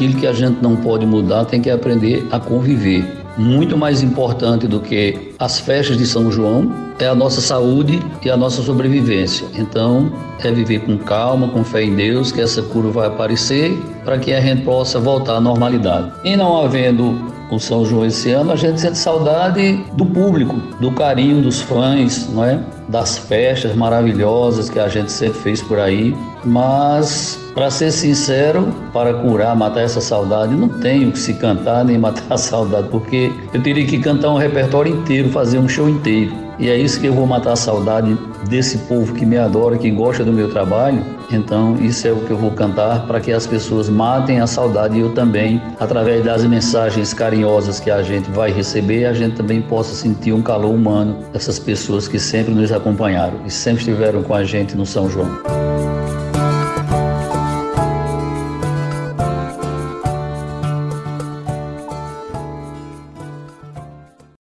aquilo que a gente não pode mudar tem que aprender a conviver. Muito mais importante do que as festas de São João é a nossa saúde e a nossa sobrevivência. Então, é viver com calma, com fé em Deus, que essa cura vai aparecer para que a gente possa voltar à normalidade. E não havendo o São João esse ano, a gente sente saudade do público, do carinho dos fãs, não é? Das festas maravilhosas que a gente sempre fez por aí. Mas, para ser sincero, para curar, matar essa saudade, não tenho que se cantar nem matar a saudade, porque eu teria que cantar um repertório inteiro, fazer um show inteiro. E é isso que eu vou matar a saudade desse povo que me adora, que gosta do meu trabalho. Então, isso é o que eu vou cantar para que as pessoas matem a saudade e eu também, através das mensagens carinhosas que a gente vai receber, a gente também possa sentir um calor humano dessas pessoas que sempre nos acompanharam e sempre estiveram com a gente no São João.